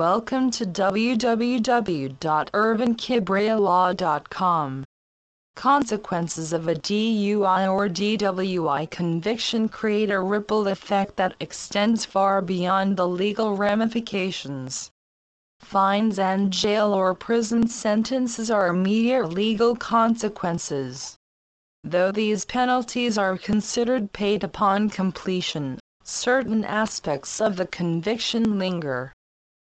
Welcome to www.ervinkibrialaw.com. Consequences of a DUI or DWI conviction create a ripple effect that extends far beyond the legal ramifications. Fines and jail or prison sentences are immediate legal consequences. Though these penalties are considered paid upon completion, certain aspects of the conviction linger.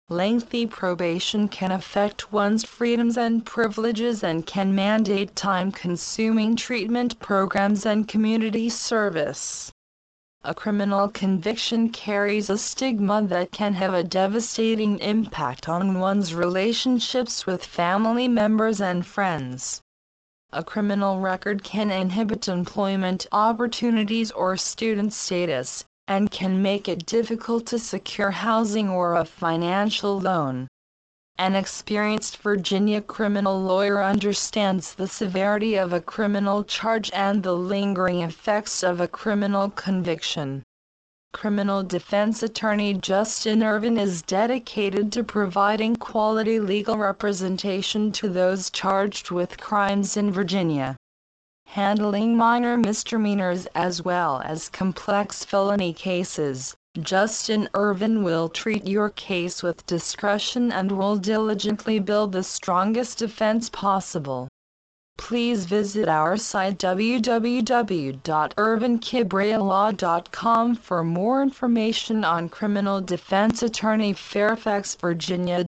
Lengthy probation can affect one's freedoms and privileges and can mandate time consuming treatment programs and community service. A criminal conviction carries a stigma that can have a devastating impact on one's relationships with family members and friends. A criminal record can inhibit employment opportunities or student status, and can make it difficult to secure housing or a financial loan. An experienced Virginia criminal lawyer understands the severity of a criminal charge and the lingering effects of a criminal conviction. Criminal defense attorney Justin Ervin is dedicated to providing quality legal representation to those charged with crimes in Virginia handling minor misdemeanors as well as complex felony cases. Justin Ervin will treat your case with discretion and will diligently build the strongest defense possible. Please visit our site www.ervinkibrialaw.com for more information on criminal defense attorney Fairfax, Virginia.